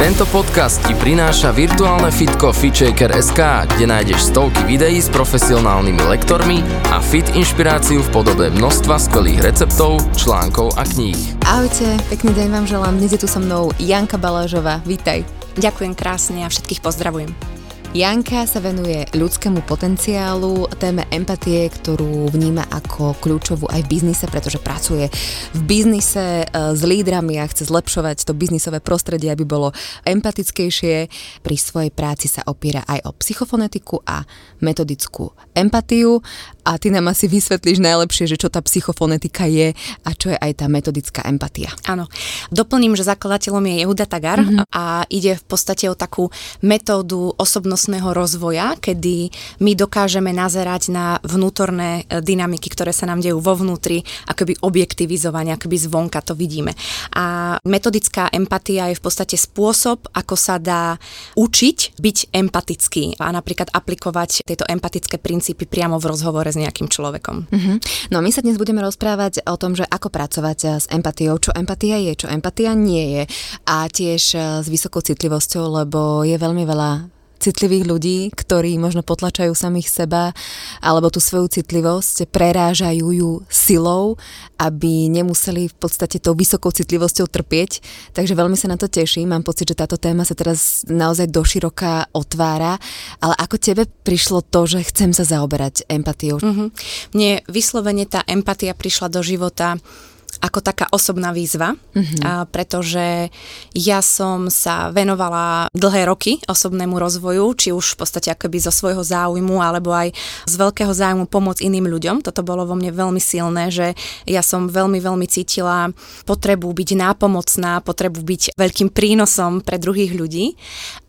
Tento podcast ti prináša virtuálne fitko FitShaker.sk, kde nájdeš stovky videí s profesionálnymi lektormi a fit inšpiráciu v podobe množstva skvelých receptov, článkov a kníh. Ahojte, pekný deň vám želám. Dnes je tu so mnou Janka Balážová. Vítaj. Ďakujem krásne a všetkých pozdravujem. Janka sa venuje ľudskému potenciálu, téme empatie, ktorú vníma ako kľúčovú aj v biznise, pretože pracuje v biznise e, s lídrami a chce zlepšovať to biznisové prostredie, aby bolo empatickejšie. Pri svojej práci sa opiera aj o psychofonetiku a metodickú empatiu a ty nám asi vysvetlíš najlepšie, že čo tá psychofonetika je a čo je aj tá metodická empatia. Áno. Doplním, že zakladateľom je Jehuda Tagar mm-hmm. a ide v podstate o takú metódu osobnosti osobnostného rozvoja, kedy my dokážeme nazerať na vnútorné e, dynamiky, ktoré sa nám dejú vo vnútri, akoby objektivizovanie, akoby zvonka to vidíme. A metodická empatia je v podstate spôsob, ako sa dá učiť byť empatický a napríklad aplikovať tieto empatické princípy priamo v rozhovore s nejakým človekom. Uh-huh. No my sa dnes budeme rozprávať o tom, že ako pracovať e, s empatiou, čo empatia je, čo empatia nie je a tiež e, s vysokou citlivosťou, lebo je veľmi veľa citlivých ľudí, ktorí možno potlačajú samých seba alebo tú svoju citlivosť, prerážajú ju silou, aby nemuseli v podstate tou vysokou citlivosťou trpieť. Takže veľmi sa na to teším. Mám pocit, že táto téma sa teraz naozaj doširoka otvára. Ale ako tebe prišlo to, že chcem sa zaoberať empatiou? Mm-hmm. Mne vyslovene tá empatia prišla do života ako taká osobná výzva, mm-hmm. a pretože ja som sa venovala dlhé roky osobnému rozvoju, či už v podstate akoby zo svojho záujmu, alebo aj z veľkého záujmu pomôcť iným ľuďom. Toto bolo vo mne veľmi silné, že ja som veľmi, veľmi cítila potrebu byť nápomocná, potrebu byť veľkým prínosom pre druhých ľudí.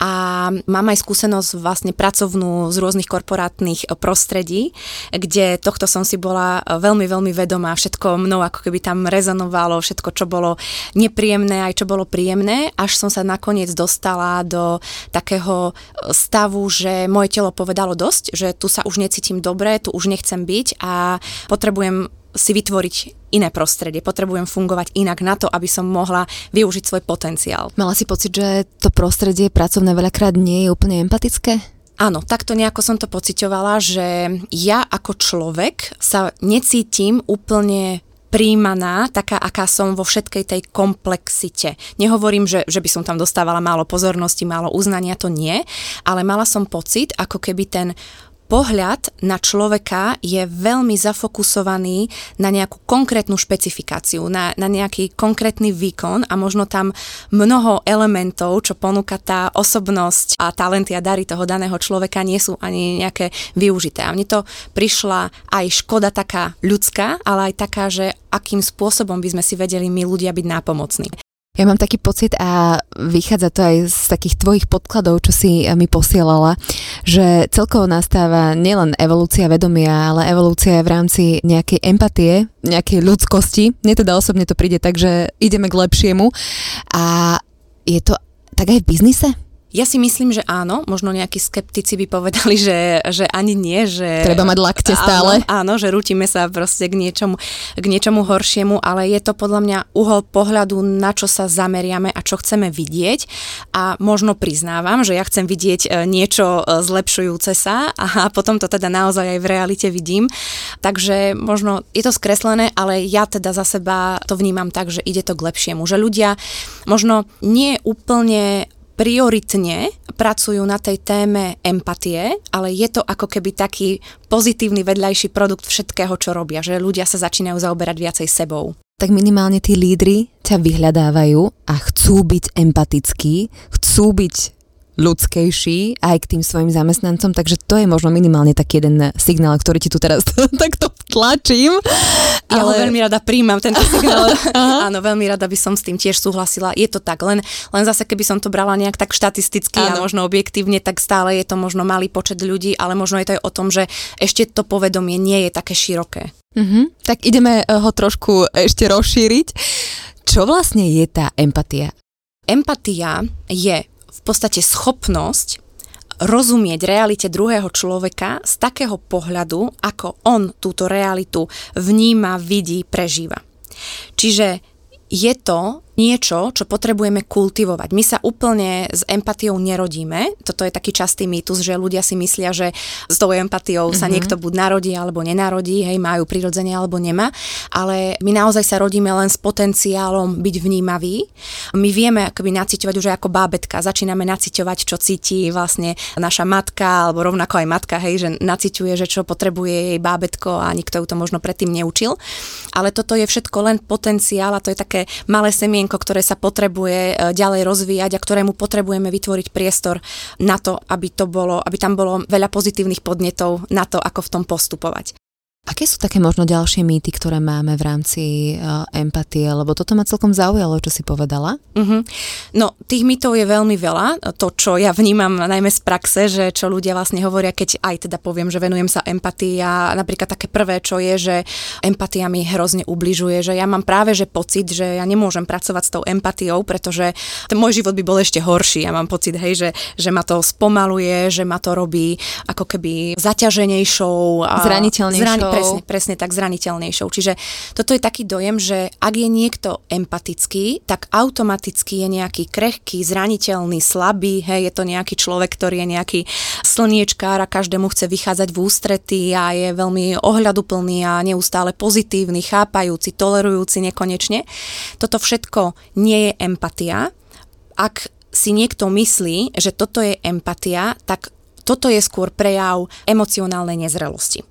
A mám aj skúsenosť vlastne pracovnú z rôznych korporátnych prostredí, kde tohto som si bola veľmi, veľmi vedomá. Všetko mnou ako keby tam rezonovalo, všetko, čo bolo nepríjemné, aj čo bolo príjemné, až som sa nakoniec dostala do takého e, stavu, že moje telo povedalo dosť, že tu sa už necítim dobre, tu už nechcem byť a potrebujem si vytvoriť iné prostredie, potrebujem fungovať inak na to, aby som mohla využiť svoj potenciál. Mala si pocit, že to prostredie pracovné veľakrát nie je úplne empatické? Áno, takto nejako som to pocitovala, že ja ako človek sa necítim úplne príjmaná, taká, aká som vo všetkej tej komplexite. Nehovorím, že, že by som tam dostávala málo pozornosti, málo uznania, to nie, ale mala som pocit, ako keby ten pohľad na človeka je veľmi zafokusovaný na nejakú konkrétnu špecifikáciu, na, na nejaký konkrétny výkon a možno tam mnoho elementov, čo ponúka tá osobnosť a talenty a dary toho daného človeka nie sú ani nejaké využité. A mne to prišla aj škoda taká ľudská, ale aj taká, že akým spôsobom by sme si vedeli my ľudia byť nápomocní. Ja mám taký pocit a vychádza to aj z takých tvojich podkladov, čo si mi posielala, že celkovo nastáva nielen evolúcia vedomia, ale evolúcia v rámci nejakej empatie, nejakej ľudskosti. Mne teda osobne to príde tak, že ideme k lepšiemu a je to tak aj v biznise? Ja si myslím, že áno, možno nejakí skeptici by povedali, že, že ani nie, že... Treba mať lakte stále. Áno, áno, že rútime sa proste k niečomu, k niečomu horšiemu, ale je to podľa mňa uhol pohľadu, na čo sa zameriame a čo chceme vidieť a možno priznávam, že ja chcem vidieť e, niečo e, zlepšujúce sa a potom to teda naozaj aj v realite vidím. Takže možno je to skreslené, ale ja teda za seba to vnímam tak, že ide to k lepšiemu. Že ľudia možno nie úplne prioritne pracujú na tej téme empatie, ale je to ako keby taký pozitívny vedľajší produkt všetkého, čo robia, že ľudia sa začínajú zaoberať viacej sebou. Tak minimálne tí lídry ťa vyhľadávajú a chcú byť empatickí, chcú byť ľudskejší aj k tým svojim zamestnancom, takže to je možno minimálne taký jeden signál, ktorý ti tu teraz takto tlačím. Ja ale... ho veľmi rada príjmam, tento signál. Áno, veľmi rada by som s tým tiež súhlasila. Je to tak, len, len zase keby som to brala nejak tak štatisticky Áno. a možno objektívne, tak stále je to možno malý počet ľudí, ale možno je to aj o tom, že ešte to povedomie nie je také široké. Mm-hmm. Tak ideme ho trošku ešte rozšíriť. Čo vlastne je tá empatia? Empatia je v podstate schopnosť rozumieť realite druhého človeka z takého pohľadu, ako on túto realitu vníma, vidí, prežíva. Čiže je to niečo, čo potrebujeme kultivovať. My sa úplne s empatiou nerodíme. Toto je taký častý mýtus, že ľudia si myslia, že s tou empatiou mm-hmm. sa mhm. niekto buď narodí alebo nenarodí, hej, majú prirodzene alebo nemá, ale my naozaj sa rodíme len s potenciálom byť vnímavý. My vieme akoby naciťovať už ako bábetka, začíname naciťovať, čo cíti vlastne naša matka, alebo rovnako aj matka, hej, že naciťuje, že čo potrebuje jej bábetko a nikto ju to možno predtým neučil. Ale toto je všetko len potenciál a to je také malé semienko semienko, ktoré sa potrebuje e, ďalej rozvíjať a ktorému potrebujeme vytvoriť priestor na to, aby, to bolo, aby tam bolo veľa pozitívnych podnetov na to, ako v tom postupovať. Aké sú také možno ďalšie mýty, ktoré máme v rámci uh, empatie? Lebo toto ma celkom zaujalo, čo si povedala. Uh-huh. No, tých mýtov je veľmi veľa. To, čo ja vnímam najmä z praxe, že čo ľudia vlastne hovoria, keď aj teda poviem, že venujem sa empatii a napríklad také prvé, čo je, že empatia mi hrozne ubližuje, že ja mám práve že pocit, že ja nemôžem pracovať s tou empatiou, pretože ten môj život by bol ešte horší. Ja mám pocit, hej, že, že ma to spomaluje, že ma to robí ako keby zaťaženejšou. A zraniteľnejšou. Zrani- presne, presne tak zraniteľnejšou. Čiže toto je taký dojem, že ak je niekto empatický, tak automaticky je nejaký krehký, zraniteľný, slabý, hej, je to nejaký človek, ktorý je nejaký slniečkár a každému chce vychádzať v ústrety a je veľmi ohľaduplný a neustále pozitívny, chápajúci, tolerujúci nekonečne. Toto všetko nie je empatia. Ak si niekto myslí, že toto je empatia, tak toto je skôr prejav emocionálnej nezrelosti.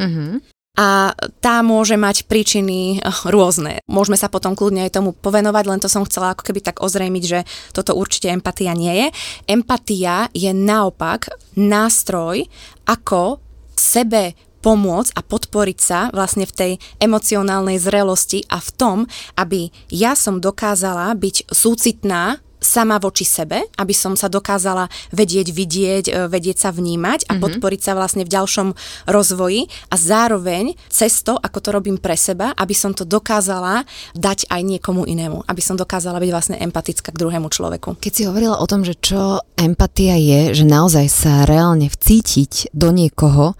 Uh-huh. A tá môže mať príčiny eh, rôzne. Môžeme sa potom kľudne aj tomu povenovať, len to som chcela ako keby tak ozrejmiť, že toto určite empatia nie je. Empatia je naopak nástroj, ako sebe pomôcť a podporiť sa vlastne v tej emocionálnej zrelosti a v tom, aby ja som dokázala byť súcitná sama voči sebe, aby som sa dokázala vedieť, vidieť, e, vedieť sa vnímať a mm-hmm. podporiť sa vlastne v ďalšom rozvoji a zároveň cesto, ako to robím pre seba, aby som to dokázala dať aj niekomu inému, aby som dokázala byť vlastne empatická k druhému človeku. Keď si hovorila o tom, že čo empatia je, že naozaj sa reálne vcítiť do niekoho,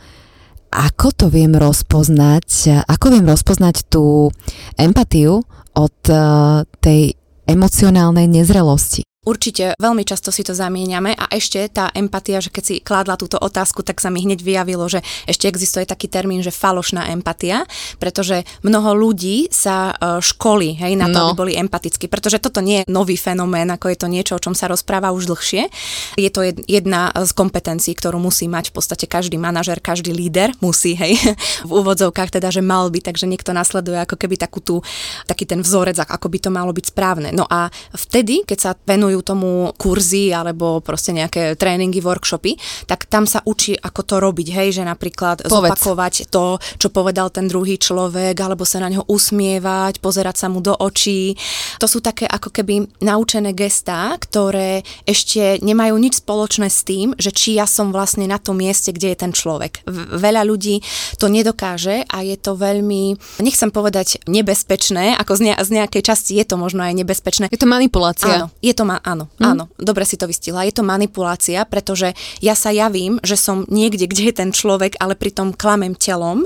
ako to viem rozpoznať, ako viem rozpoznať tú empatiu od uh, tej emocionálnej nezrelosti. Určite veľmi často si to zamieňame a ešte tá empatia, že keď si kládla túto otázku, tak sa mi hneď vyjavilo, že ešte existuje taký termín, že falošná empatia, pretože mnoho ľudí sa e, školí hej, na to, no. aby boli empatickí, pretože toto nie je nový fenomén, ako je to niečo, o čom sa rozpráva už dlhšie. Je to jedna z kompetencií, ktorú musí mať v podstate každý manažer, každý líder, musí, hej, v úvodzovkách teda, že mal by, takže niekto nasleduje ako keby takú tú, taký ten vzorec, ako by to malo byť správne. No a vtedy, keď sa venuje venujú tomu kurzy alebo proste nejaké tréningy, workshopy, tak tam sa učí, ako to robiť, hej, že napríklad Povedz. zopakovať to, čo povedal ten druhý človek, alebo sa na neho usmievať, pozerať sa mu do očí. To sú také ako keby naučené gestá, ktoré ešte nemajú nič spoločné s tým, že či ja som vlastne na tom mieste, kde je ten človek. Veľa ľudí to nedokáže a je to veľmi, nechcem povedať nebezpečné, ako z, ne- z nejakej časti je to možno aj nebezpečné. Je to manipulácia. Áno, je to ma- áno, hm? áno, dobre si to vystihla. Je to manipulácia, pretože ja sa javím, že som niekde, kde je ten človek, ale pritom klamem telom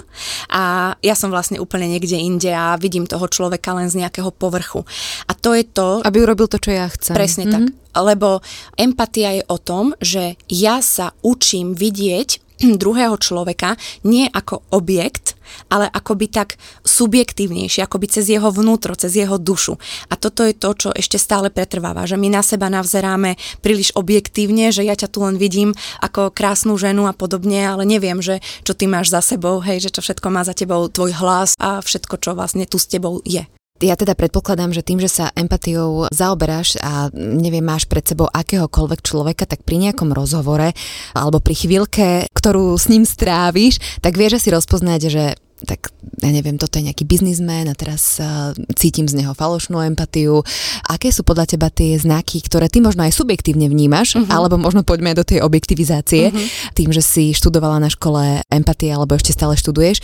a ja som vlastne úplne niekde inde a vidím toho človeka len z nejakého povrchu. A to je to... Aby urobil to, čo ja chcem. Presne mm-hmm. tak. Lebo empatia je o tom, že ja sa učím vidieť druhého človeka nie ako objekt, ale akoby tak subjektívnejšie, akoby cez jeho vnútro, cez jeho dušu. A toto je to, čo ešte stále pretrváva, že my na seba navzeráme príliš objektívne, že ja ťa tu len vidím ako krásnu ženu a podobne, ale neviem, že čo ty máš za sebou, hej, že čo všetko má za tebou tvoj hlas a všetko, čo vlastne tu s tebou je. Ja teda predpokladám, že tým, že sa empatiou zaoberáš a neviem, máš pred sebou akéhokoľvek človeka, tak pri nejakom rozhovore alebo pri chvíľke, ktorú s ním stráviš, tak vieš si rozpoznať, že tak ja neviem, toto je nejaký biznismen a teraz uh, cítim z neho falošnú empatiu. Aké sú podľa teba tie znaky, ktoré ty možno aj subjektívne vnímaš, uh-huh. alebo možno poďme do tej objektivizácie, uh-huh. tým, že si študovala na škole empatie alebo ešte stále študuješ,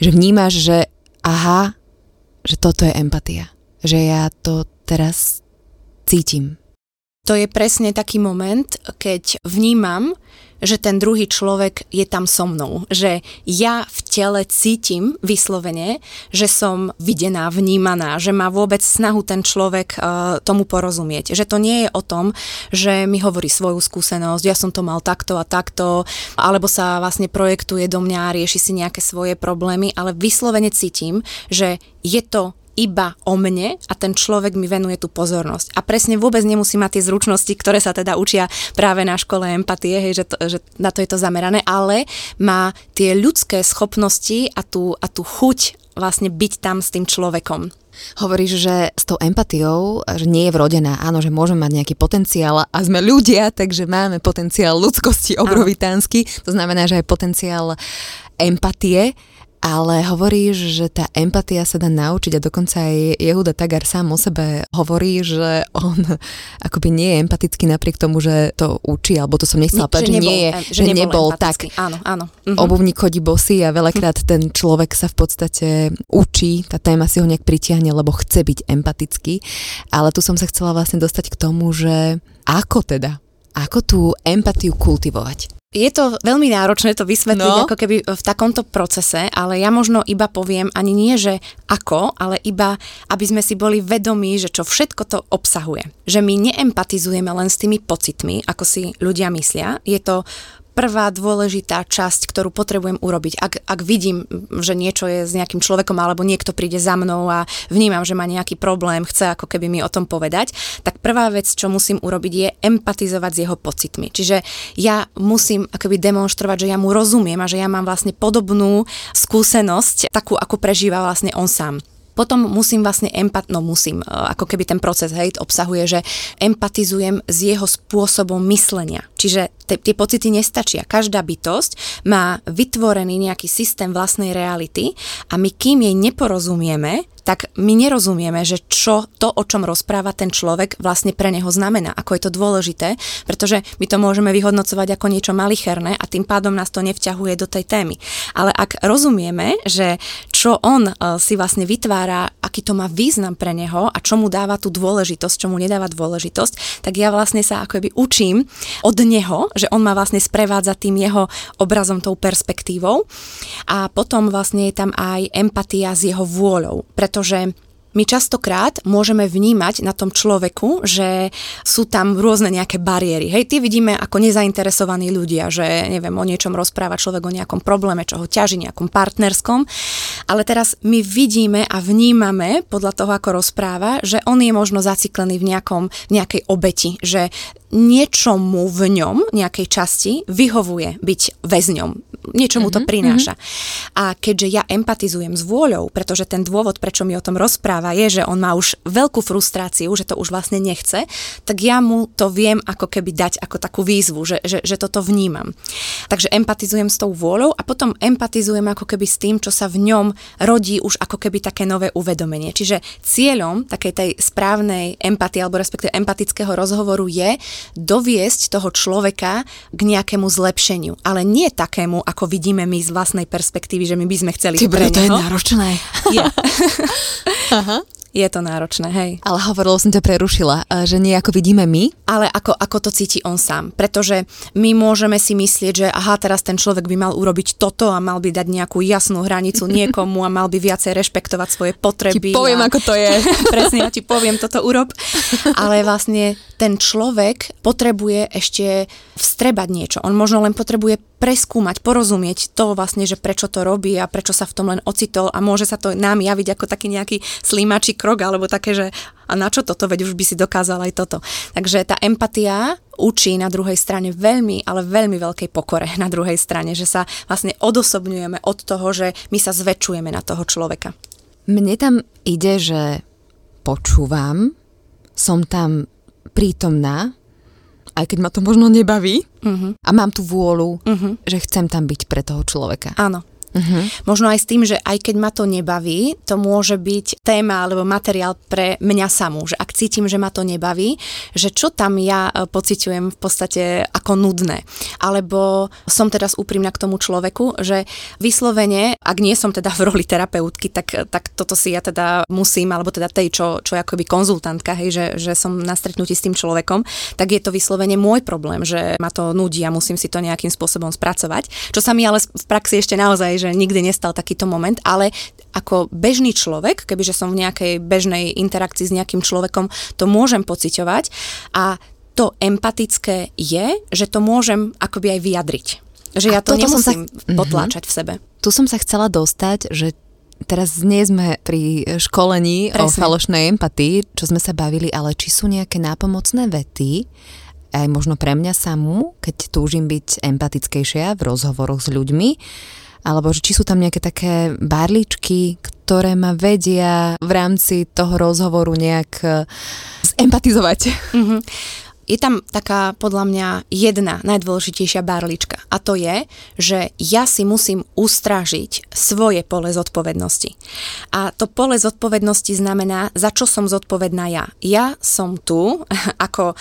že vnímaš, že aha, že toto je empatia. že ja to teraz cítim. To je presne taký moment, keď vnímam, že ten druhý človek je tam so mnou. Že ja v tele cítim vyslovene, že som videná, vnímaná, že má vôbec snahu ten človek uh, tomu porozumieť. Že to nie je o tom, že mi hovorí svoju skúsenosť, ja som to mal takto a takto, alebo sa vlastne projektuje do mňa a rieši si nejaké svoje problémy, ale vyslovene cítim, že je to iba o mne a ten človek mi venuje tú pozornosť. A presne vôbec nemusí mať tie zručnosti, ktoré sa teda učia práve na škole empatie, hej, že, to, že na to je to zamerané, ale má tie ľudské schopnosti a tú, a tú chuť vlastne byť tam s tým človekom. Hovoríš, že s tou empatiou, že nie je vrodená. Áno, že môžeme mať nejaký potenciál a sme ľudia, takže máme potenciál ľudskosti obrovitánsky. To znamená, že aj potenciál empatie ale hovoríš, že tá empatia sa dá naučiť a dokonca aj Jehuda Tagar sám o sebe hovorí, že on akoby nie je empatický napriek tomu, že to učí, alebo to som nechcela povedať, že, že, nie je, že, že nebol, nebol tak. Áno, áno. Mhm. Obuvník chodí bosy a veľakrát mhm. ten človek sa v podstate učí, tá téma si ho nejak pritiahne, lebo chce byť empatický. Ale tu som sa chcela vlastne dostať k tomu, že ako teda, ako tú empatiu kultivovať? Je to veľmi náročné to vysvetliť no. ako keby v takomto procese, ale ja možno iba poviem ani nie, že ako, ale iba, aby sme si boli vedomí, že čo všetko to obsahuje. Že my neempatizujeme len s tými pocitmi, ako si ľudia myslia. Je to prvá dôležitá časť, ktorú potrebujem urobiť. Ak, ak vidím, že niečo je s nejakým človekom alebo niekto príde za mnou a vnímam, že má nejaký problém, chce ako keby mi o tom povedať, tak prvá vec, čo musím urobiť, je empatizovať s jeho pocitmi. Čiže ja musím akoby demonstrovať, že ja mu rozumiem a že ja mám vlastne podobnú skúsenosť, takú, ako prežíva vlastne on sám. Potom musím vlastne empat, no musím, e, ako keby ten proces, hej, obsahuje, že empatizujem s jeho spôsobom myslenia. Čiže tie pocity nestačia. Každá bytosť má vytvorený nejaký systém vlastnej reality a my kým jej neporozumieme, tak my nerozumieme, že čo to, o čom rozpráva ten človek, vlastne pre neho znamená, ako je to dôležité, pretože my to môžeme vyhodnocovať ako niečo malicherné a tým pádom nás to nevťahuje do tej témy. Ale ak rozumieme, že čo on e, si vlastne vytvára, aký to má význam pre neho a čo mu dáva tú dôležitosť, čo mu nedáva dôležitosť, tak ja vlastne sa akoby učím od neho, že on ma vlastne sprevádza tým jeho obrazom, tou perspektívou a potom vlastne je tam aj empatia s jeho vôľou, pretože my častokrát môžeme vnímať na tom človeku, že sú tam rôzne nejaké bariéry. Hej, ty vidíme ako nezainteresovaní ľudia, že neviem, o niečom rozpráva človek o nejakom probléme, čo ho ťaží, nejakom partnerskom, ale teraz my vidíme a vnímame podľa toho, ako rozpráva, že on je možno zaciklený v, nejakom, v nejakej obeti, že niečomu v ňom, nejakej časti, vyhovuje byť väzňom. Niečo mu to mm-hmm, prináša. Mm-hmm. A keďže ja empatizujem s vôľou, pretože ten dôvod, prečo mi o tom rozpráva, je, že on má už veľkú frustráciu, že to už vlastne nechce, tak ja mu to viem ako keby dať ako takú výzvu, že, že, že toto vnímam. Takže empatizujem s tou vôľou a potom empatizujem ako keby s tým, čo sa v ňom rodí už ako keby také nové uvedomenie. Čiže cieľom takej tej správnej empatie alebo respektíve empatického rozhovoru je doviesť toho človeka k nejakému zlepšeniu. Ale nie takému, ako vidíme my z vlastnej perspektívy, že my by sme chceli Ty, pre to je náročné. Je. Aha je to náročné, hej. Ale hovorilo som ťa prerušila, že nie ako vidíme my. Ale ako, ako to cíti on sám. Pretože my môžeme si myslieť, že aha, teraz ten človek by mal urobiť toto a mal by dať nejakú jasnú hranicu niekomu a mal by viacej rešpektovať svoje potreby. Ti poviem, a... ako to je. Presne, ja ti poviem, toto urob. Ale vlastne ten človek potrebuje ešte vstrebať niečo. On možno len potrebuje preskúmať, porozumieť to vlastne, že prečo to robí a prečo sa v tom len ocitol a môže sa to nám javiť ako taký nejaký slímačí krok alebo také, že a na čo toto, veď už by si dokázal aj toto. Takže tá empatia učí na druhej strane veľmi, ale veľmi veľkej pokore na druhej strane, že sa vlastne odosobňujeme od toho, že my sa zväčšujeme na toho človeka. Mne tam ide, že počúvam, som tam prítomná, aj keď ma to možno nebaví uh-huh. a mám tú vôľu, uh-huh. že chcem tam byť pre toho človeka. Áno. Uh-huh. Možno aj s tým, že aj keď ma to nebaví, to môže byť téma alebo materiál pre mňa samú. Že ak cítim, že ma to nebaví, že čo tam ja e, pociťujem v podstate ako nudné. Alebo som teraz úprimná k tomu človeku, že vyslovene, ak nie som teda v roli terapeutky, tak, tak toto si ja teda musím, alebo teda tej, čo, čo je akoby konzultantka, hej, že, že som na stretnutí s tým človekom, tak je to vyslovene môj problém, že ma to nudí a musím si to nejakým spôsobom spracovať. Čo sa mi ale v praxi ešte naozaj, že nikdy nestal takýto moment, ale ako bežný človek, kebyže som v nejakej bežnej interakcii s nejakým človekom, to môžem pociťovať a to empatické je, že to môžem akoby aj vyjadriť. Že a ja to nemusím sa... potláčať v sebe. Tu som sa chcela dostať, že teraz nie sme pri školení Presne. o falošnej empatii, čo sme sa bavili, ale či sú nejaké nápomocné vety, aj možno pre mňa samú, keď túžim byť empatickejšia v rozhovoroch s ľuďmi, alebo či sú tam nejaké také barličky, ktoré ma vedia v rámci toho rozhovoru nejak e, zempatizovať. Mm-hmm. Je tam taká podľa mňa jedna najdôležitejšia barlička a to je, že ja si musím ustražiť svoje pole zodpovednosti. A to pole zodpovednosti znamená, za čo som zodpovedná ja. Ja som tu ako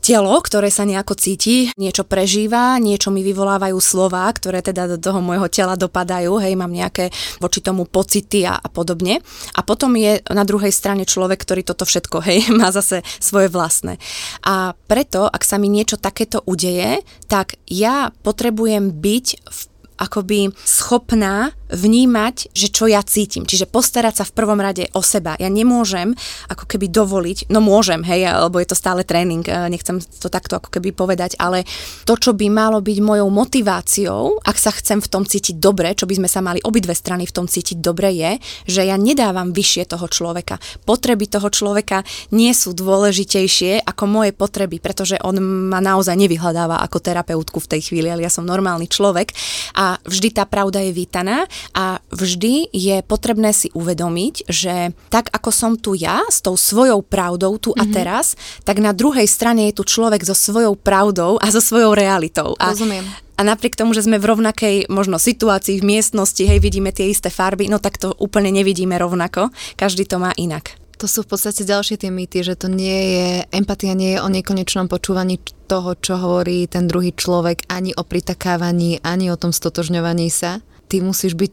telo, ktoré sa nejako cíti, niečo prežíva, niečo mi vyvolávajú slova, ktoré teda do toho môjho tela dopadajú, hej, mám nejaké voči tomu pocity a, a podobne. A potom je na druhej strane človek, ktorý toto všetko, hej, má zase svoje vlastné. A preto, ak sa mi niečo takéto udeje, tak ja potrebujem byť v akoby schopná vnímať, že čo ja cítim. Čiže postarať sa v prvom rade o seba. Ja nemôžem ako keby dovoliť, no môžem, hej, lebo je to stále tréning, e, nechcem to takto ako keby povedať, ale to, čo by malo byť mojou motiváciou, ak sa chcem v tom cítiť dobre, čo by sme sa mali obidve strany v tom cítiť dobre, je, že ja nedávam vyššie toho človeka. Potreby toho človeka nie sú dôležitejšie ako moje potreby, pretože on ma naozaj nevyhľadáva ako terapeutku v tej chvíli, ale ja som normálny človek a vždy tá pravda je vítaná a vždy je potrebné si uvedomiť, že tak ako som tu ja s tou svojou pravdou tu mm-hmm. a mhm. teraz, tak na druhej strane je tu človek so svojou pravdou a so svojou realitou. A, Rozumiem. A napriek tomu, že sme v rovnakej možno situácii v miestnosti, hej, vidíme tie isté farby, no tak to úplne nevidíme rovnako. Každý to má inak. To sú v podstate ďalšie tie mýty, že to nie je, empatia nie je o nekonečnom počúvaní toho, čo hovorí ten druhý človek, ani o pritakávaní, ani o tom stotožňovaní sa ty musíš byť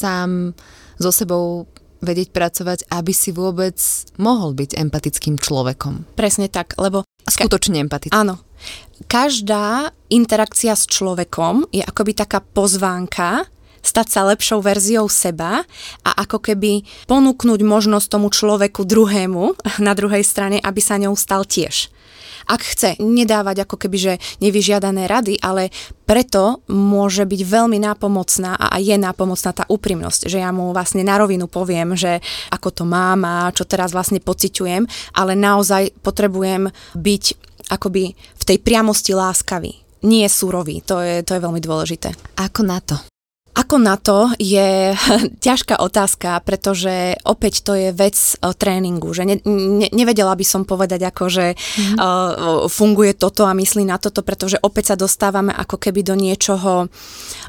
sám so sebou vedieť pracovať, aby si vôbec mohol byť empatickým človekom. Presne tak, lebo... Skutočne empatický. Áno. Každá interakcia s človekom je akoby taká pozvánka stať sa lepšou verziou seba a ako keby ponúknuť možnosť tomu človeku druhému na druhej strane, aby sa ňou stal tiež ak chce nedávať ako keby, že nevyžiadané rady, ale preto môže byť veľmi nápomocná a je nápomocná tá úprimnosť, že ja mu vlastne na rovinu poviem, že ako to mám a čo teraz vlastne pociťujem, ale naozaj potrebujem byť akoby v tej priamosti láskavý nie súrový. To je, to je veľmi dôležité. Ako na to? Ako na to je ťažká otázka, pretože opäť to je vec uh, tréningu, že ne, ne, nevedela by som povedať ako, že mm. uh, funguje toto a myslí na toto, pretože opäť sa dostávame ako keby do niečoho,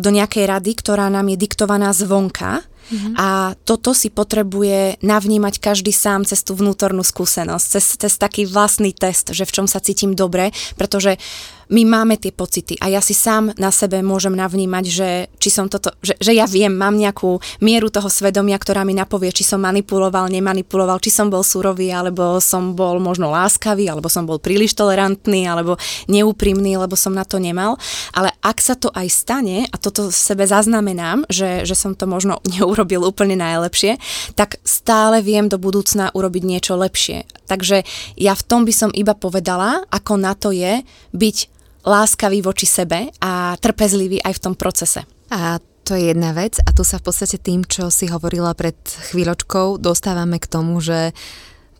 do nejakej rady, ktorá nám je diktovaná zvonka. Mm-hmm. A toto si potrebuje navnímať každý sám cez tú vnútornú skúsenosť, cez, cez taký vlastný test, že v čom sa cítim dobre, pretože my máme tie pocity a ja si sám na sebe môžem navnímať, že, či som toto, že, že ja viem, mám nejakú mieru toho svedomia, ktorá mi napovie, či som manipuloval, nemanipuloval, či som bol surový, alebo som bol možno láskavý, alebo som bol príliš tolerantný, alebo neúprimný, lebo som na to nemal. Ale ak sa to aj stane, a toto v sebe zaznamenám, že, že som to možno neurobil úplne najlepšie, tak stále viem do budúcna urobiť niečo lepšie. Takže ja v tom by som iba povedala, ako na to je byť láskavý voči sebe a trpezlivý aj v tom procese. A to je jedna vec a tu sa v podstate tým, čo si hovorila pred chvíľočkou, dostávame k tomu, že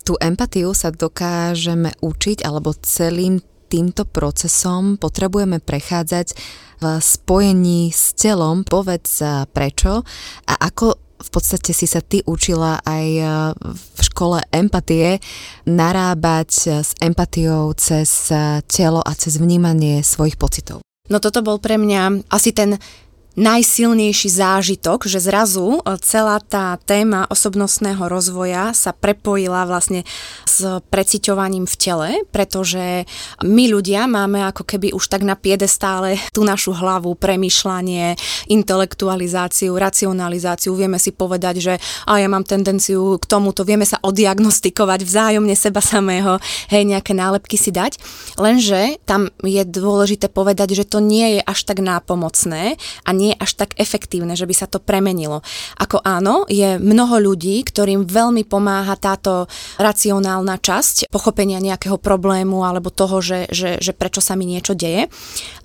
tú empatiu sa dokážeme učiť alebo celým týmto procesom potrebujeme prechádzať v spojení s telom. Povedz prečo a ako v podstate si sa ty učila aj v škole empatie narábať s empatiou cez telo a cez vnímanie svojich pocitov. No toto bol pre mňa asi ten najsilnejší zážitok, že zrazu e, celá tá téma osobnostného rozvoja sa prepojila vlastne s preciťovaním v tele, pretože my ľudia máme ako keby už tak na piedestále tú našu hlavu, premyšľanie, intelektualizáciu, racionalizáciu, vieme si povedať, že a ja mám tendenciu k tomuto, vieme sa odiagnostikovať vzájomne seba samého, hej, nejaké nálepky si dať, lenže tam je dôležité povedať, že to nie je až tak nápomocné a nie je až tak efektívne, že by sa to premenilo. Ako áno, je mnoho ľudí, ktorým veľmi pomáha táto racionálna časť pochopenia nejakého problému alebo toho, že, že, že prečo sa mi niečo deje.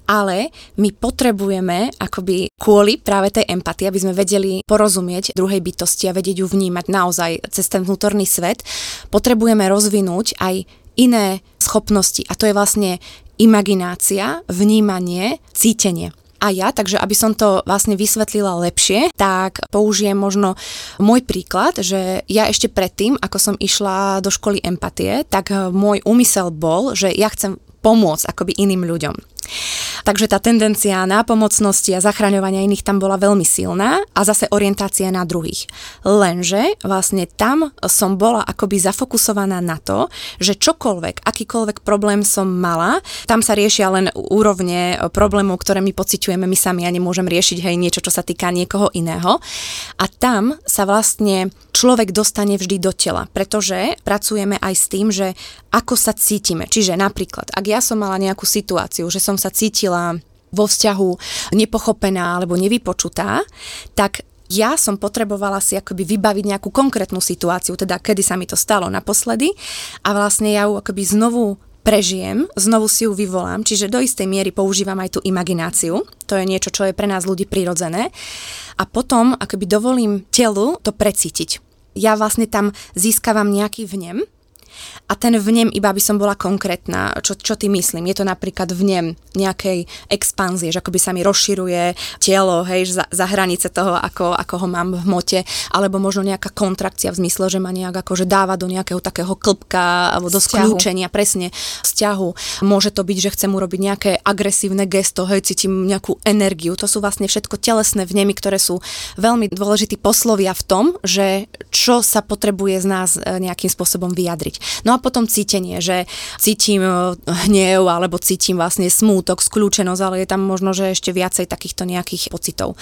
Ale my potrebujeme akoby kvôli práve tej empatii, aby sme vedeli porozumieť druhej bytosti a vedieť ju vnímať naozaj cez ten vnútorný svet, potrebujeme rozvinúť aj iné schopnosti. A to je vlastne imaginácia, vnímanie, cítenie a ja, takže aby som to vlastne vysvetlila lepšie, tak použijem možno môj príklad, že ja ešte predtým, ako som išla do školy empatie, tak môj úmysel bol, že ja chcem pomôcť akoby iným ľuďom. Takže tá tendencia nápomocnosti a zachraňovania iných tam bola veľmi silná a zase orientácia na druhých. Lenže vlastne tam som bola akoby zafokusovaná na to, že čokoľvek, akýkoľvek problém som mala, tam sa riešia len úrovne problémov, ktoré my pociťujeme my sami. Ja nemôžem riešiť hej niečo, čo sa týka niekoho iného. A tam sa vlastne človek dostane vždy do tela, pretože pracujeme aj s tým, že ako sa cítime. Čiže napríklad, ak ja som mala nejakú situáciu, že som sa cítila vo vzťahu nepochopená alebo nevypočutá, tak ja som potrebovala si akoby vybaviť nejakú konkrétnu situáciu, teda kedy sa mi to stalo naposledy. A vlastne ja ju akoby znovu prežijem, znovu si ju vyvolám, čiže do istej miery používam aj tú imagináciu, to je niečo, čo je pre nás ľudí prirodzené. A potom akoby dovolím telu to precítiť. Ja vlastne tam získavam nejaký vnem, a ten vnem, iba by som bola konkrétna, čo, čo ty myslím, je to napríklad vnem nejakej expanzie, že akoby sa mi rozširuje telo, hej, za, za hranice toho, ako, ako ho mám v hmote, alebo možno nejaká kontrakcia v zmysle, že ma nejak akože dáva do nejakého takého klbka alebo do skľúčenia, presne, vzťahu. Môže to byť, že chcem urobiť nejaké agresívne gesto, hej, cítim nejakú energiu. To sú vlastne všetko telesné vnemy, ktoré sú veľmi dôležitý poslovia v tom, že čo sa potrebuje z nás e, nejakým spôsobom vyjadriť. No a potom cítenie, že cítim e, hnev alebo cítim vlastne smútok, skľúčenosť, ale je tam možno, že ešte viacej takýchto nejakých pocitov.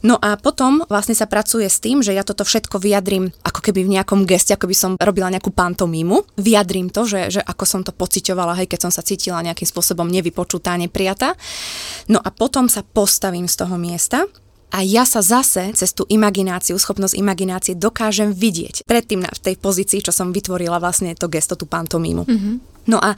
No a potom vlastne sa pracuje s tým, že ja toto všetko vyjadrím ako keby v nejakom geste, ako by som robila nejakú pantomímu. Vyjadrím to, že, že ako som to pociťovala, hej, keď som sa cítila nejakým spôsobom nevypočutá, neprijatá. No a potom sa postavím z toho miesta a ja sa zase cez tú imagináciu, schopnosť imaginácie dokážem vidieť predtým na, v tej pozícii, čo som vytvorila vlastne to gesto, tú pantomímu. Mm-hmm. No a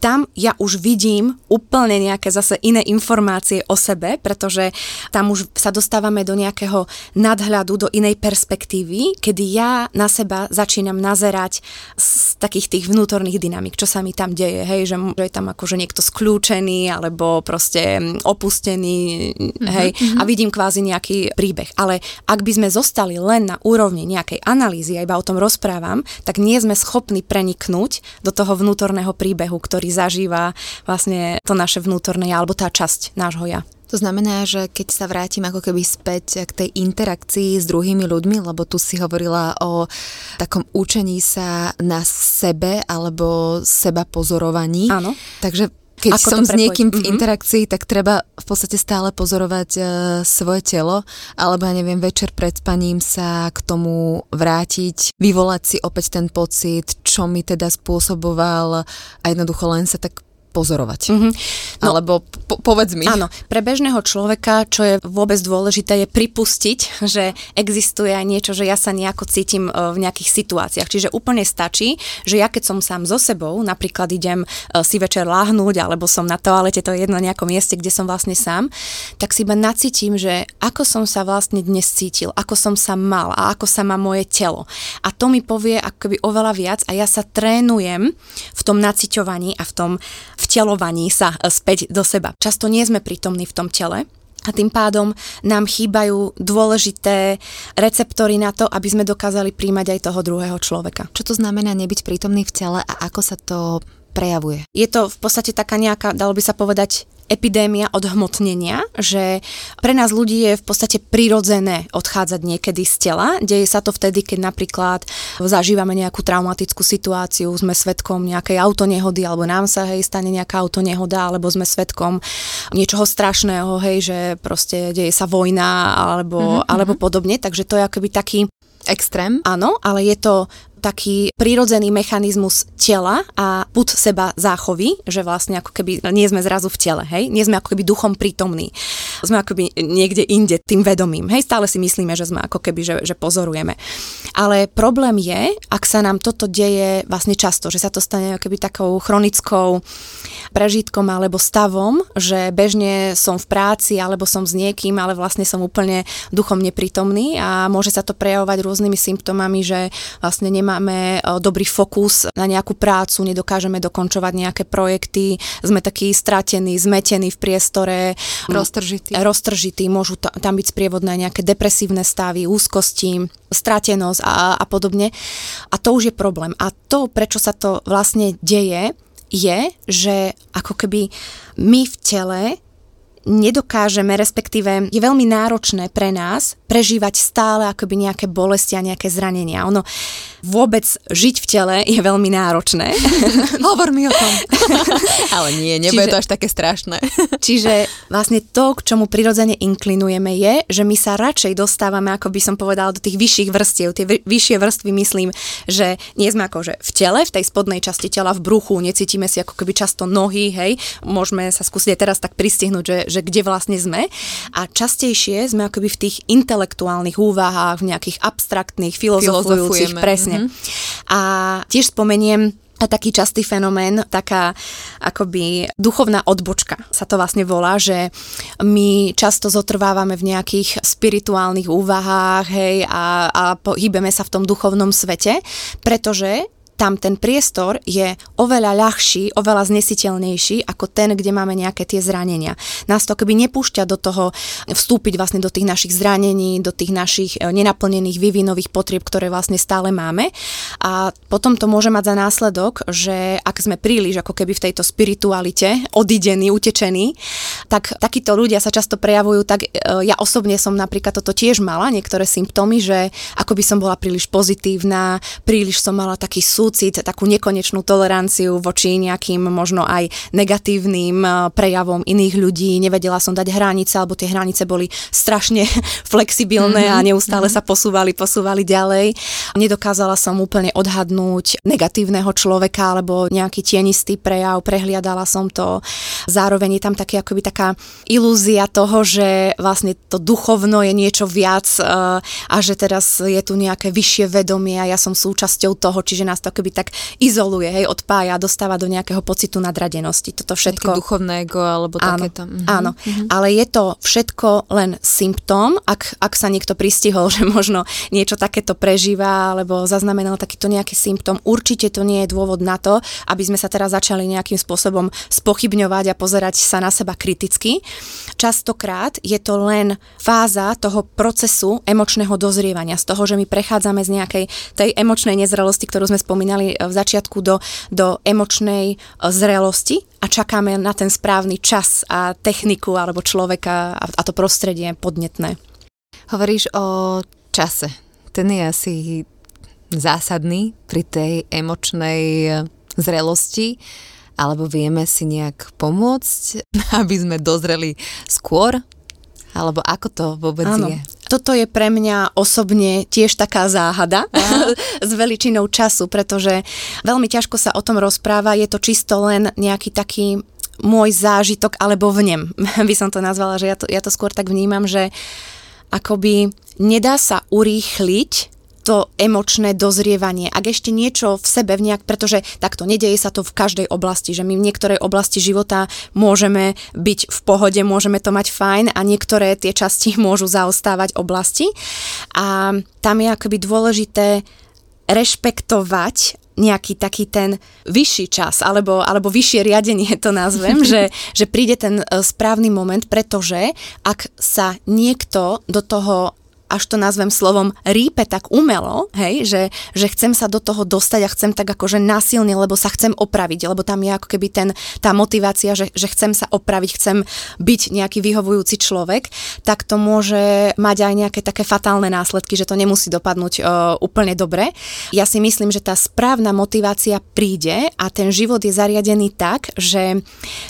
tam ja už vidím úplne nejaké zase iné informácie o sebe, pretože tam už sa dostávame do nejakého nadhľadu, do inej perspektívy, kedy ja na seba začínam nazerať z takých tých vnútorných dynamik, čo sa mi tam deje, hej, že, je tam akože niekto skľúčený alebo proste opustený, mm-hmm, hej, mm-hmm. a vidím kvázi nejaký príbeh. Ale ak by sme zostali len na úrovni nejakej analýzy, a iba o tom rozprávam, tak nie sme schopní preniknúť do toho vnútorného príbehu, ktorý zažíva vlastne to naše vnútorné ja, alebo tá časť nášho ja. To znamená, že keď sa vrátim ako keby späť k tej interakcii s druhými ľuďmi, lebo tu si hovorila o takom učení sa na sebe alebo seba pozorovaní. Áno. Takže keď Ako som s niekým v mhm. interakcii, tak treba v podstate stále pozorovať uh, svoje telo, alebo ja neviem, večer pred spaním sa k tomu vrátiť, vyvolať si opäť ten pocit, čo mi teda spôsoboval a jednoducho len sa tak pozorovať. Mm-hmm. No, Alebo po, povedz mi. Áno, pre bežného človeka, čo je vôbec dôležité, je pripustiť, že existuje aj niečo, že ja sa nejako cítim e, v nejakých situáciách. Čiže úplne stačí, že ja keď som sám so sebou, napríklad idem e, si večer láhnuť, alebo som na toalete, to je jedno nejakom mieste, kde som vlastne sám, tak si iba nacítim, že ako som sa vlastne dnes cítil, ako som sa mal a ako sa má moje telo. A to mi povie akoby oveľa viac a ja sa trénujem v tom naciťovaní a v tom vtelovaní sa e, späť do seba. Často nie sme prítomní v tom tele, a tým pádom nám chýbajú dôležité receptory na to, aby sme dokázali príjmať aj toho druhého človeka. Čo to znamená nebyť prítomný v tele a ako sa to prejavuje? Je to v podstate taká nejaká, dalo by sa povedať, epidémia odhmotnenia, že pre nás ľudí je v podstate prirodzené odchádzať niekedy z tela. Deje sa to vtedy, keď napríklad zažívame nejakú traumatickú situáciu, sme svetkom nejakej autonehody, alebo nám sa hej stane nejaká autonehoda, alebo sme svetkom niečoho strašného, hej, že proste deje sa vojna, alebo, mm-hmm. alebo podobne. Takže to je akoby taký Extrém? Áno, ale je to taký prírodzený mechanizmus tela a put seba záchovy, že vlastne ako keby nie sme zrazu v tele, hej? Nie sme ako keby duchom prítomní. Sme ako keby niekde inde tým vedomím, hej? Stále si myslíme, že sme ako keby, že, že pozorujeme. Ale problém je, ak sa nám toto deje vlastne často, že sa to stane ako keby takou chronickou prežitkom alebo stavom, že bežne som v práci alebo som s niekým, ale vlastne som úplne duchom neprítomný a môže sa to prejavovať rôznymi symptómami, že vlastne nemá nemáme e, dobrý fokus na nejakú prácu, nedokážeme dokončovať nejaké projekty, sme takí stratení, zmetení v priestore. Roztržití. Roztržití, môžu tam byť sprievodné nejaké depresívne stavy, úzkosti, stratenosť a, a podobne. A to už je problém. A to, prečo sa to vlastne deje, je, že ako keby my v tele nedokážeme, respektíve je veľmi náročné pre nás prežívať stále akoby nejaké bolesti a nejaké zranenia. Ono vôbec žiť v tele je veľmi náročné. Hovor mi o tom. Ale nie, nebude čiže, to až také strašné. čiže vlastne to, k čomu prirodzene inklinujeme je, že my sa radšej dostávame, ako by som povedala, do tých vyšších vrstiev. Tie vyššie vrstvy myslím, že nie sme že v tele, v tej spodnej časti tela, v bruchu, necítime si ako keby často nohy, hej. Môžeme sa skúsiť aj teraz tak pristihnúť, že, že kde vlastne sme. A častejšie sme akoby v tých intelektuálnych úvahách, v nejakých abstraktných, filozofujúcich, presne. Mm-hmm. A tiež spomeniem a taký častý fenomén, taká akoby duchovná odbočka sa to vlastne volá, že my často zotrvávame v nejakých spirituálnych úvahách hej, a, a pohybeme sa v tom duchovnom svete, pretože tam ten priestor je oveľa ľahší, oveľa znesiteľnejší ako ten, kde máme nejaké tie zranenia. Nás to keby nepúšťa do toho vstúpiť vlastne do tých našich zranení, do tých našich e, nenaplnených vývinových potrieb, ktoré vlastne stále máme. A potom to môže mať za následok, že ak sme príliš ako keby v tejto spiritualite odidení, utečení, tak takíto ľudia sa často prejavujú, tak e, ja osobne som napríklad toto tiež mala, niektoré symptómy, že ako by som bola príliš pozitívna, príliš som mala taký súd súcit, takú nekonečnú toleranciu voči nejakým možno aj negatívnym eh, prejavom iných ľudí. Nevedela som dať hranice, alebo tie hranice boli strašne flexibilné mm-hmm. a neustále mm-hmm. sa posúvali, posúvali ďalej. Nedokázala som úplne odhadnúť negatívneho človeka alebo nejaký tienistý prejav, prehliadala som to. Zároveň je tam také, akoby taká ilúzia toho, že vlastne to duchovno je niečo viac eh, a že teraz je tu nejaké vyššie vedomie a ja som súčasťou toho, čiže nás to akoby tak izoluje, hej, odpája, dostáva do nejakého pocitu nadradenosti. Toto všetko. Nejaké duchovné ego alebo áno, takéto. Mhm. Áno, mhm. ale je to všetko len symptóm, ak, ak sa niekto pristihol, že možno niečo takéto prežíva alebo zaznamenal takýto nejaký symptóm, určite to nie je dôvod na to, aby sme sa teraz začali nejakým spôsobom spochybňovať a pozerať sa na seba kriticky. Častokrát je to len fáza toho procesu emočného dozrievania, z toho, že my prechádzame z nejakej tej emočnej nezrelosti, ktorú sme spomínali spomínali v začiatku, do, do emočnej e, zrelosti a čakáme na ten správny čas a techniku alebo človeka a, a to prostredie podnetné. Hovoríš o čase. Ten je asi zásadný pri tej emočnej e, zrelosti alebo vieme si nejak pomôcť, aby sme dozreli skôr? Alebo ako to vôbec Áno. je? toto je pre mňa osobne tiež taká záhada s veličinou času, pretože veľmi ťažko sa o tom rozpráva, je to čisto len nejaký taký môj zážitok alebo vnem, by som to nazvala, že ja to, ja to skôr tak vnímam, že akoby nedá sa urýchliť to emočné dozrievanie. Ak ešte niečo v sebe nejak, pretože takto nedeje sa to v každej oblasti, že my v niektorej oblasti života môžeme byť v pohode, môžeme to mať fajn a niektoré tie časti môžu zaostávať oblasti. A tam je akoby dôležité rešpektovať nejaký taký ten vyšší čas, alebo, alebo vyššie riadenie to nazvem, že, že príde ten e, správny moment, pretože ak sa niekto do toho až to nazvem slovom, rípe tak umelo, hej, že, že chcem sa do toho dostať a chcem tak akože násilne, lebo sa chcem opraviť, lebo tam je ako keby ten, tá motivácia, že, že chcem sa opraviť, chcem byť nejaký vyhovujúci človek, tak to môže mať aj nejaké také fatálne následky, že to nemusí dopadnúť uh, úplne dobre. Ja si myslím, že tá správna motivácia príde a ten život je zariadený tak, že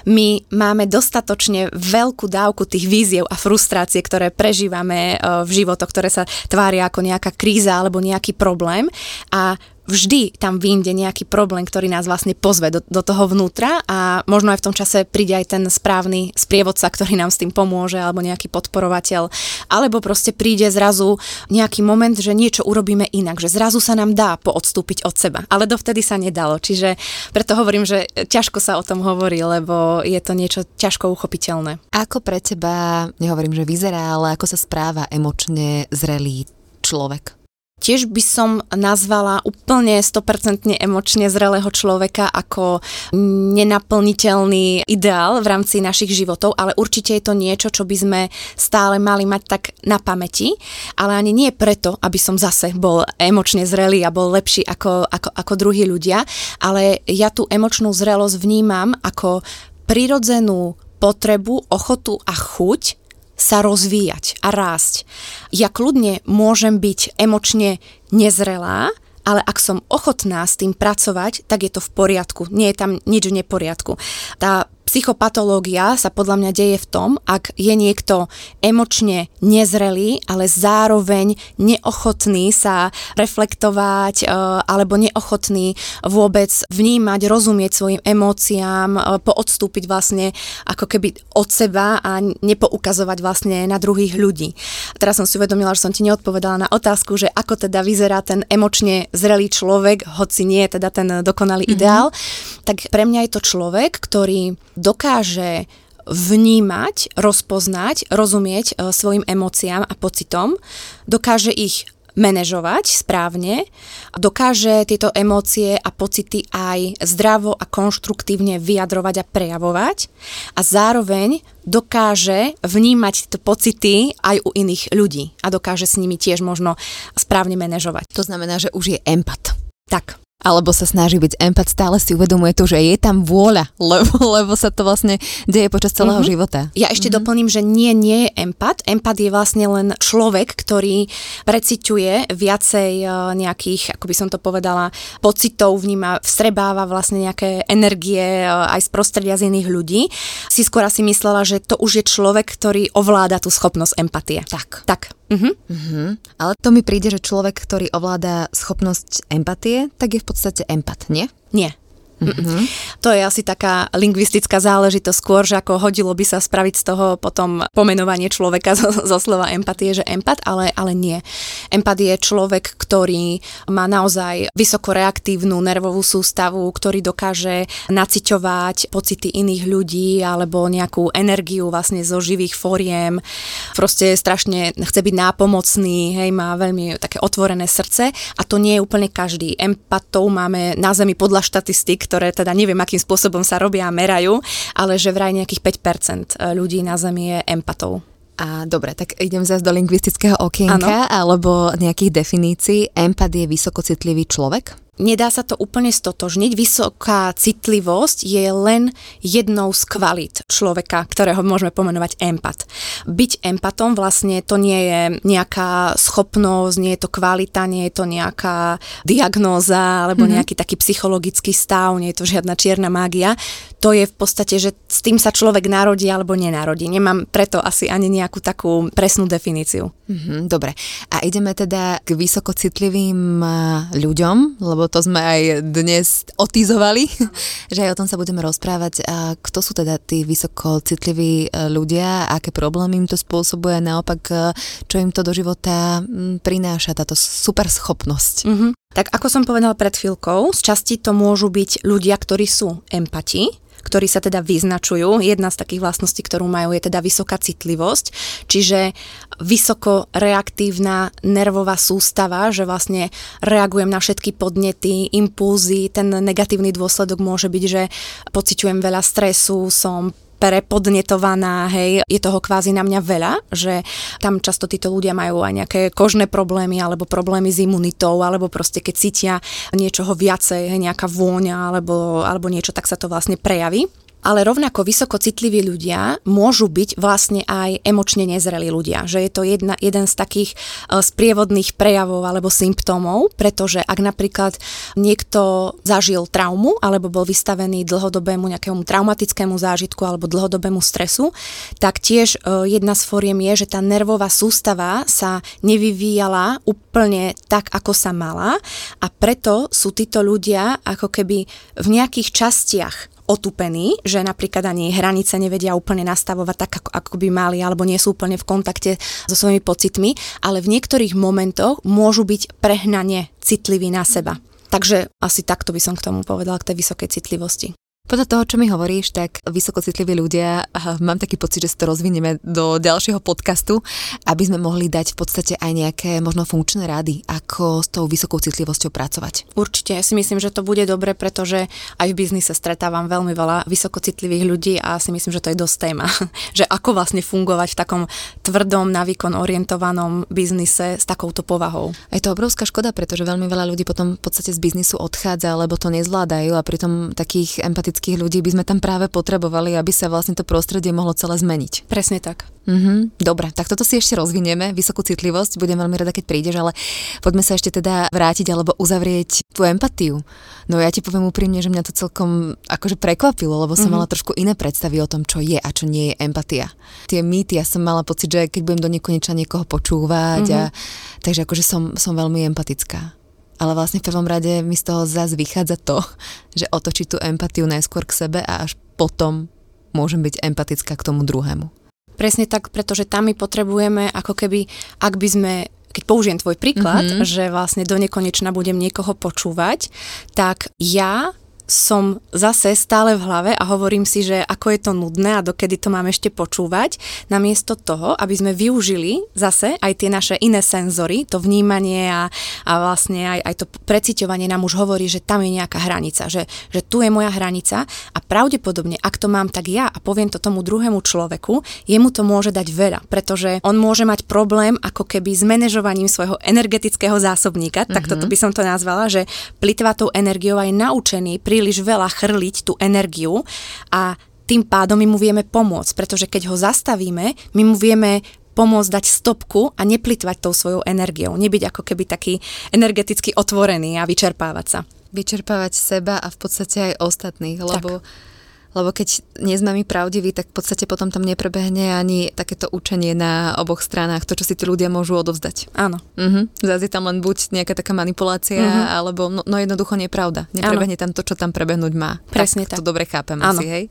my máme dostatočne veľkú dávku tých víziev a frustrácie, ktoré prežívame uh, v životoch, ktoré sa tvária ako nejaká kríza alebo nejaký problém. A vždy tam vyjde nejaký problém, ktorý nás vlastne pozve do, do toho vnútra a možno aj v tom čase príde aj ten správny sprievodca, ktorý nám s tým pomôže alebo nejaký podporovateľ. Alebo proste príde zrazu nejaký moment, že niečo urobíme inak, že zrazu sa nám dá poodstúpiť od seba. Ale dovtedy sa nedalo. Čiže preto hovorím, že ťažko sa o tom hovorí, lebo je to niečo ťažko uchopiteľné. Ako pre teba, nehovorím, že vyzerá, ale ako sa správa emočne zrelý človek? Tiež by som nazvala úplne 100% emočne zrelého človeka ako nenaplniteľný ideál v rámci našich životov, ale určite je to niečo, čo by sme stále mali mať tak na pamäti, ale ani nie preto, aby som zase bol emočne zrelý a bol lepší ako, ako, ako druhí ľudia, ale ja tú emočnú zrelosť vnímam ako prirodzenú potrebu, ochotu a chuť sa rozvíjať a rásť. Ja kľudne môžem byť emočne nezrelá, ale ak som ochotná s tým pracovať, tak je to v poriadku. Nie je tam nič v neporiadku. Tá Psychopatológia sa podľa mňa deje v tom, ak je niekto emočne nezrelý, ale zároveň neochotný sa reflektovať e, alebo neochotný vôbec vnímať, rozumieť svojim emóciám, e, poodstúpiť vlastne ako keby od seba a nepoukazovať vlastne na druhých ľudí. Teraz som si uvedomila, že som ti neodpovedala na otázku, že ako teda vyzerá ten emočne zrelý človek, hoci nie je teda ten dokonalý mm-hmm. ideál, tak pre mňa je to človek, ktorý dokáže vnímať, rozpoznať, rozumieť e, svojim emóciám a pocitom, dokáže ich manažovať správne, dokáže tieto emócie a pocity aj zdravo a konštruktívne vyjadrovať a prejavovať a zároveň dokáže vnímať tieto pocity aj u iných ľudí a dokáže s nimi tiež možno správne manažovať. To znamená, že už je empat. Tak alebo sa snaží byť empat, stále si uvedomuje to, že je tam vôľa, lebo, lebo sa to vlastne deje počas celého mm-hmm. života. Ja ešte mm-hmm. doplním, že nie, nie je empat. Empat je vlastne len človek, ktorý preciťuje viacej e, nejakých, ako by som to povedala, pocitov, vníma, vstrebáva vlastne nejaké energie e, aj z prostredia z iných ľudí. Si skôr asi myslela, že to už je človek, ktorý ovláda tú schopnosť empatie. Tak. Tak. Uh-huh. Uh-huh. Ale to mi príde, že človek, ktorý ovláda schopnosť empatie, tak je v podstate empat, nie? Nie. Mm-hmm. To je asi taká lingvistická záležitosť skôr, že ako hodilo by sa spraviť z toho potom pomenovanie človeka zo, zo slova empatie, že empat, ale, ale nie. Empat je človek, ktorý má naozaj vysoko reaktívnu nervovú sústavu, ktorý dokáže naciťovať pocity iných ľudí alebo nejakú energiu vlastne zo živých fóriem. Proste strašne chce byť nápomocný, hej, má veľmi také otvorené srdce a to nie je úplne každý. Empatov máme na zemi podľa štatistik, ktoré teda neviem, akým spôsobom sa robia a merajú, ale že vraj nejakých 5% e, ľudí na Zemi je empatov. A dobre, tak idem zase do lingvistického okienka ano. alebo nejakých definícií. Empat je vysokocitlivý človek? Nedá sa to úplne stotožniť. Vysoká citlivosť je len jednou z kvalít človeka, ktorého môžeme pomenovať empat. Byť empatom vlastne to nie je nejaká schopnosť, nie je to kvalita, nie je to nejaká diagnóza alebo mm-hmm. nejaký taký psychologický stav, nie je to žiadna čierna mágia. To je v podstate, že s tým sa človek narodí alebo nenarodí. Nemám preto asi ani nejakú takú presnú definíciu. Mm-hmm, dobre. A ideme teda k vysokocitlivým ľuďom, lebo lebo to sme aj dnes otizovali, že aj o tom sa budeme rozprávať. A kto sú teda tí vysoko citliví e, ľudia, aké problémy im to spôsobuje, naopak e, čo im to do života prináša, táto super schopnosť. Mm-hmm. Tak ako som povedala pred chvíľkou, z časti to môžu byť ľudia, ktorí sú empati, ktorí sa teda vyznačujú. Jedna z takých vlastností, ktorú majú, je teda vysoká citlivosť, čiže vysoko reaktívna nervová sústava, že vlastne reagujem na všetky podnety, impulzy, ten negatívny dôsledok môže byť, že pociťujem veľa stresu, som prepodnetovaná, hej, je toho kvázi na mňa veľa, že tam často títo ľudia majú aj nejaké kožné problémy alebo problémy s imunitou, alebo proste keď cítia niečoho viacej, hej, nejaká vôňa alebo, alebo niečo, tak sa to vlastne prejaví ale rovnako vysoko citliví ľudia môžu byť vlastne aj emočne nezrelí ľudia. Že je to jedna, jeden z takých uh, sprievodných prejavov alebo symptómov, pretože ak napríklad niekto zažil traumu alebo bol vystavený dlhodobému nejakému traumatickému zážitku alebo dlhodobému stresu, tak tiež uh, jedna z fóriem je, že tá nervová sústava sa nevyvíjala úplne tak, ako sa mala a preto sú títo ľudia ako keby v nejakých častiach otupení, že napríklad ani hranice nevedia úplne nastavovať tak, ako, ako by mali, alebo nie sú úplne v kontakte so svojimi pocitmi, ale v niektorých momentoch môžu byť prehnane citliví na seba. Takže asi takto by som k tomu povedala, k tej vysokej citlivosti. Podľa toho, čo mi hovoríš, tak vysokocitliví ľudia, mám taký pocit, že si to rozvinieme do ďalšieho podcastu, aby sme mohli dať v podstate aj nejaké možno funkčné rady, ako s tou vysokou citlivosťou pracovať. Určite, ja si myslím, že to bude dobre, pretože aj v biznise stretávam veľmi veľa vysokocitlivých ľudí a si myslím, že to je dosť téma, že ako vlastne fungovať v takom tvrdom, na výkon orientovanom biznise s takouto povahou. Je to obrovská škoda, pretože veľmi veľa ľudí potom v podstate z biznisu odchádza, lebo to nezvládajú a pritom takých empatických empatických ľudí by sme tam práve potrebovali, aby sa vlastne to prostredie mohlo celé zmeniť. Presne tak. Mhm, dobre, tak toto si ešte rozvinieme, vysokú citlivosť, budem veľmi rada, keď prídeš, ale poďme sa ešte teda vrátiť alebo uzavrieť tú empatiu. No ja ti poviem úprimne, že mňa to celkom akože prekvapilo, lebo som mm-hmm. mala trošku iné predstavy o tom, čo je a čo nie je empatia. Tie mýty, ja som mala pocit, že keď budem do nekonečna niekoho počúvať mm-hmm. a takže akože som, som veľmi empatická ale vlastne v prvom rade mi z toho zase vychádza to, že otočiť tú empatiu najskôr k sebe a až potom môžem byť empatická k tomu druhému. Presne tak, pretože tam my potrebujeme ako keby, ak by sme keď použijem tvoj príklad, mm-hmm. že vlastne do nekonečna budem niekoho počúvať, tak ja som zase stále v hlave a hovorím si, že ako je to nudné a dokedy to mám ešte počúvať, namiesto toho, aby sme využili zase aj tie naše iné senzory, to vnímanie a, a vlastne aj, aj to preciťovanie nám už hovorí, že tam je nejaká hranica, že, že tu je moja hranica a pravdepodobne, ak to mám tak ja a poviem to tomu druhému človeku, jemu to môže dať veľa, pretože on môže mať problém ako keby s manažovaním svojho energetického zásobníka, mm-hmm. tak toto mhm. by som to nazvala, že plitvá tou energiou aj naučený pri príliš veľa chrliť tú energiu a tým pádom my mu vieme pomôcť, pretože keď ho zastavíme, my mu vieme pomôcť dať stopku a neplitvať tou svojou energiou. Nebyť ako keby taký energeticky otvorený a vyčerpávať sa. Vyčerpávať seba a v podstate aj ostatných, lebo tak lebo keď nie sme my pravdiví, tak v podstate potom tam neprebehne ani takéto učenie na oboch stranách, to, čo si tí ľudia môžu odovzdať. Áno. Uh-huh. Zase tam len buď nejaká taká manipulácia, uh-huh. alebo no, no jednoducho nepravda. Neprebehne Áno. tam to, čo tam prebehnúť má. Presne tak. tak. To dobre chápem Áno. asi, hej?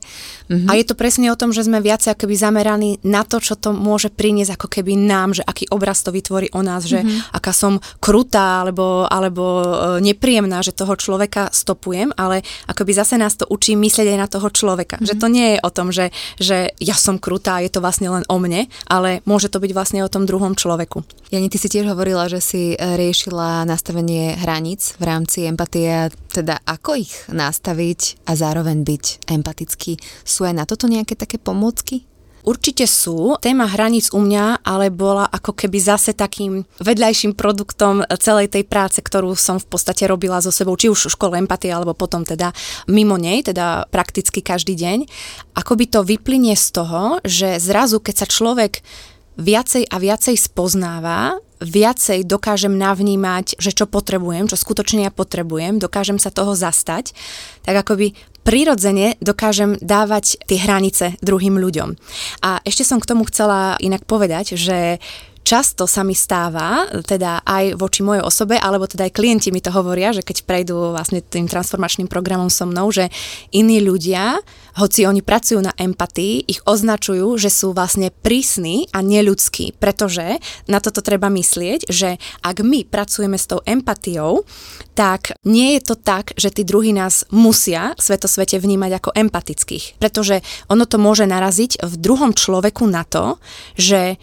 Uh-huh. A je to presne o tom, že sme viac akoby zameraní na to, čo to môže priniesť ako keby nám, že aký obraz to vytvorí o nás, že uh-huh. aká som krutá alebo, alebo e, nepríjemná, že toho človeka stopujem, ale akoby zase nás to učí myslieť aj na toho človeka človeka. Mm-hmm. Že to nie je o tom, že, že ja som krutá, je to vlastne len o mne, ale môže to byť vlastne o tom druhom človeku. Jani, ty si tiež hovorila, že si e, riešila nastavenie hraníc v rámci empatie, teda ako ich nastaviť a zároveň byť empatický. Sú aj na toto nejaké také pomôcky? Určite sú. Téma hraníc u mňa ale bola ako keby zase takým vedľajším produktom celej tej práce, ktorú som v podstate robila so sebou, či už v škole empatie, alebo potom teda mimo nej, teda prakticky každý deň. Akoby to vyplynie z toho, že zrazu, keď sa človek viacej a viacej spoznáva, viacej dokážem navnímať, že čo potrebujem, čo skutočne ja potrebujem, dokážem sa toho zastať, tak akoby prirodzene dokážem dávať tie hranice druhým ľuďom. A ešte som k tomu chcela inak povedať, že často sa mi stáva, teda aj voči mojej osobe, alebo teda aj klienti mi to hovoria, že keď prejdú vlastne tým transformačným programom so mnou, že iní ľudia, hoci oni pracujú na empatii, ich označujú, že sú vlastne prísni a neľudskí, pretože na toto treba myslieť, že ak my pracujeme s tou empatiou, tak nie je to tak, že tí druhí nás musia svetosvete vnímať ako empatických, pretože ono to môže naraziť v druhom človeku na to, že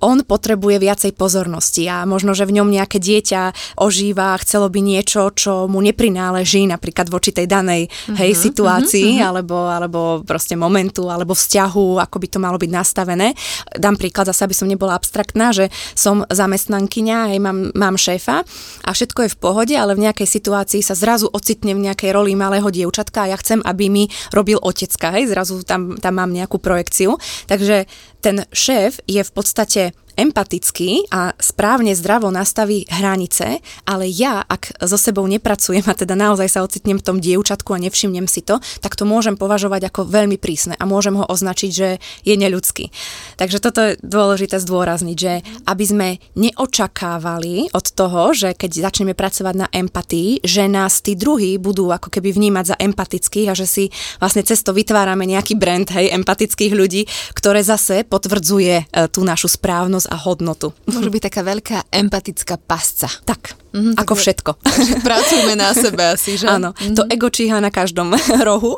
on potrebuje viacej pozornosti a možno, že v ňom nejaké dieťa ožíva, chcelo by niečo, čo mu neprináleží, napríklad voči tej danej uh-huh, hej, situácii, uh-huh. alebo, alebo proste momentu, alebo vzťahu, ako by to malo byť nastavené. Dám príklad, zase aby som nebola abstraktná, že som zamestnankyňa, hej, mám, mám šéfa a všetko je v pohode, ale v nejakej situácii sa zrazu ocitne v nejakej roli malého dievčatka a ja chcem, aby mi robil otecka, hej, zrazu tam, tam mám nejakú projekciu. Takže ten šéf je v podstate empatický a správne zdravo nastaví hranice, ale ja, ak so sebou nepracujem a teda naozaj sa ocitnem v tom dievčatku a nevšimnem si to, tak to môžem považovať ako veľmi prísne a môžem ho označiť, že je neľudský. Takže toto je dôležité zdôrazniť, že aby sme neočakávali od toho, že keď začneme pracovať na empatii, že nás tí druhí budú ako keby vnímať za empatických a že si vlastne cesto vytvárame nejaký brand hej, empatických ľudí, ktoré zase potvrdzuje e, tú našu správnosť a hodnotu. Môže byť taká veľká empatická pasca. Tak, mm, ako tak všetko. Pracujme na sebe asi, že? Áno, mm-hmm. to ego číha na každom rohu.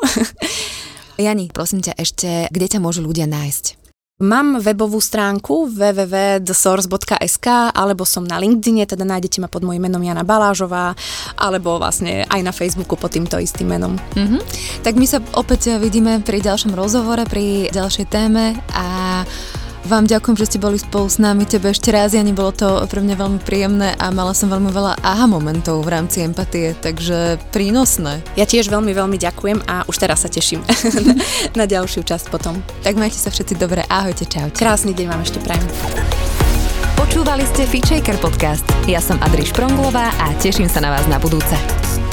Jani, prosím ťa ešte, kde ťa môžu ľudia nájsť? Mám webovú stránku www.thesource.sk alebo som na LinkedIne, teda nájdete ma pod mojím menom Jana Balážová alebo vlastne aj na Facebooku pod týmto istým menom. Mm-hmm. Tak my sa opäť vidíme pri ďalšom rozhovore, pri ďalšej téme a vám ďakujem, že ste boli spolu s nami, tebe ešte raz, Jani, bolo to pre mňa veľmi príjemné a mala som veľmi veľa aha momentov v rámci empatie, takže prínosné. Ja tiež veľmi, veľmi ďakujem a už teraz sa teším na ďalšiu časť potom. Tak majte sa všetci dobre, ahojte, čaute. Krásny deň vám ešte prajem. Počúvali ste Fitchaker podcast. Ja som Adriš Pronglová a teším sa na vás na budúce.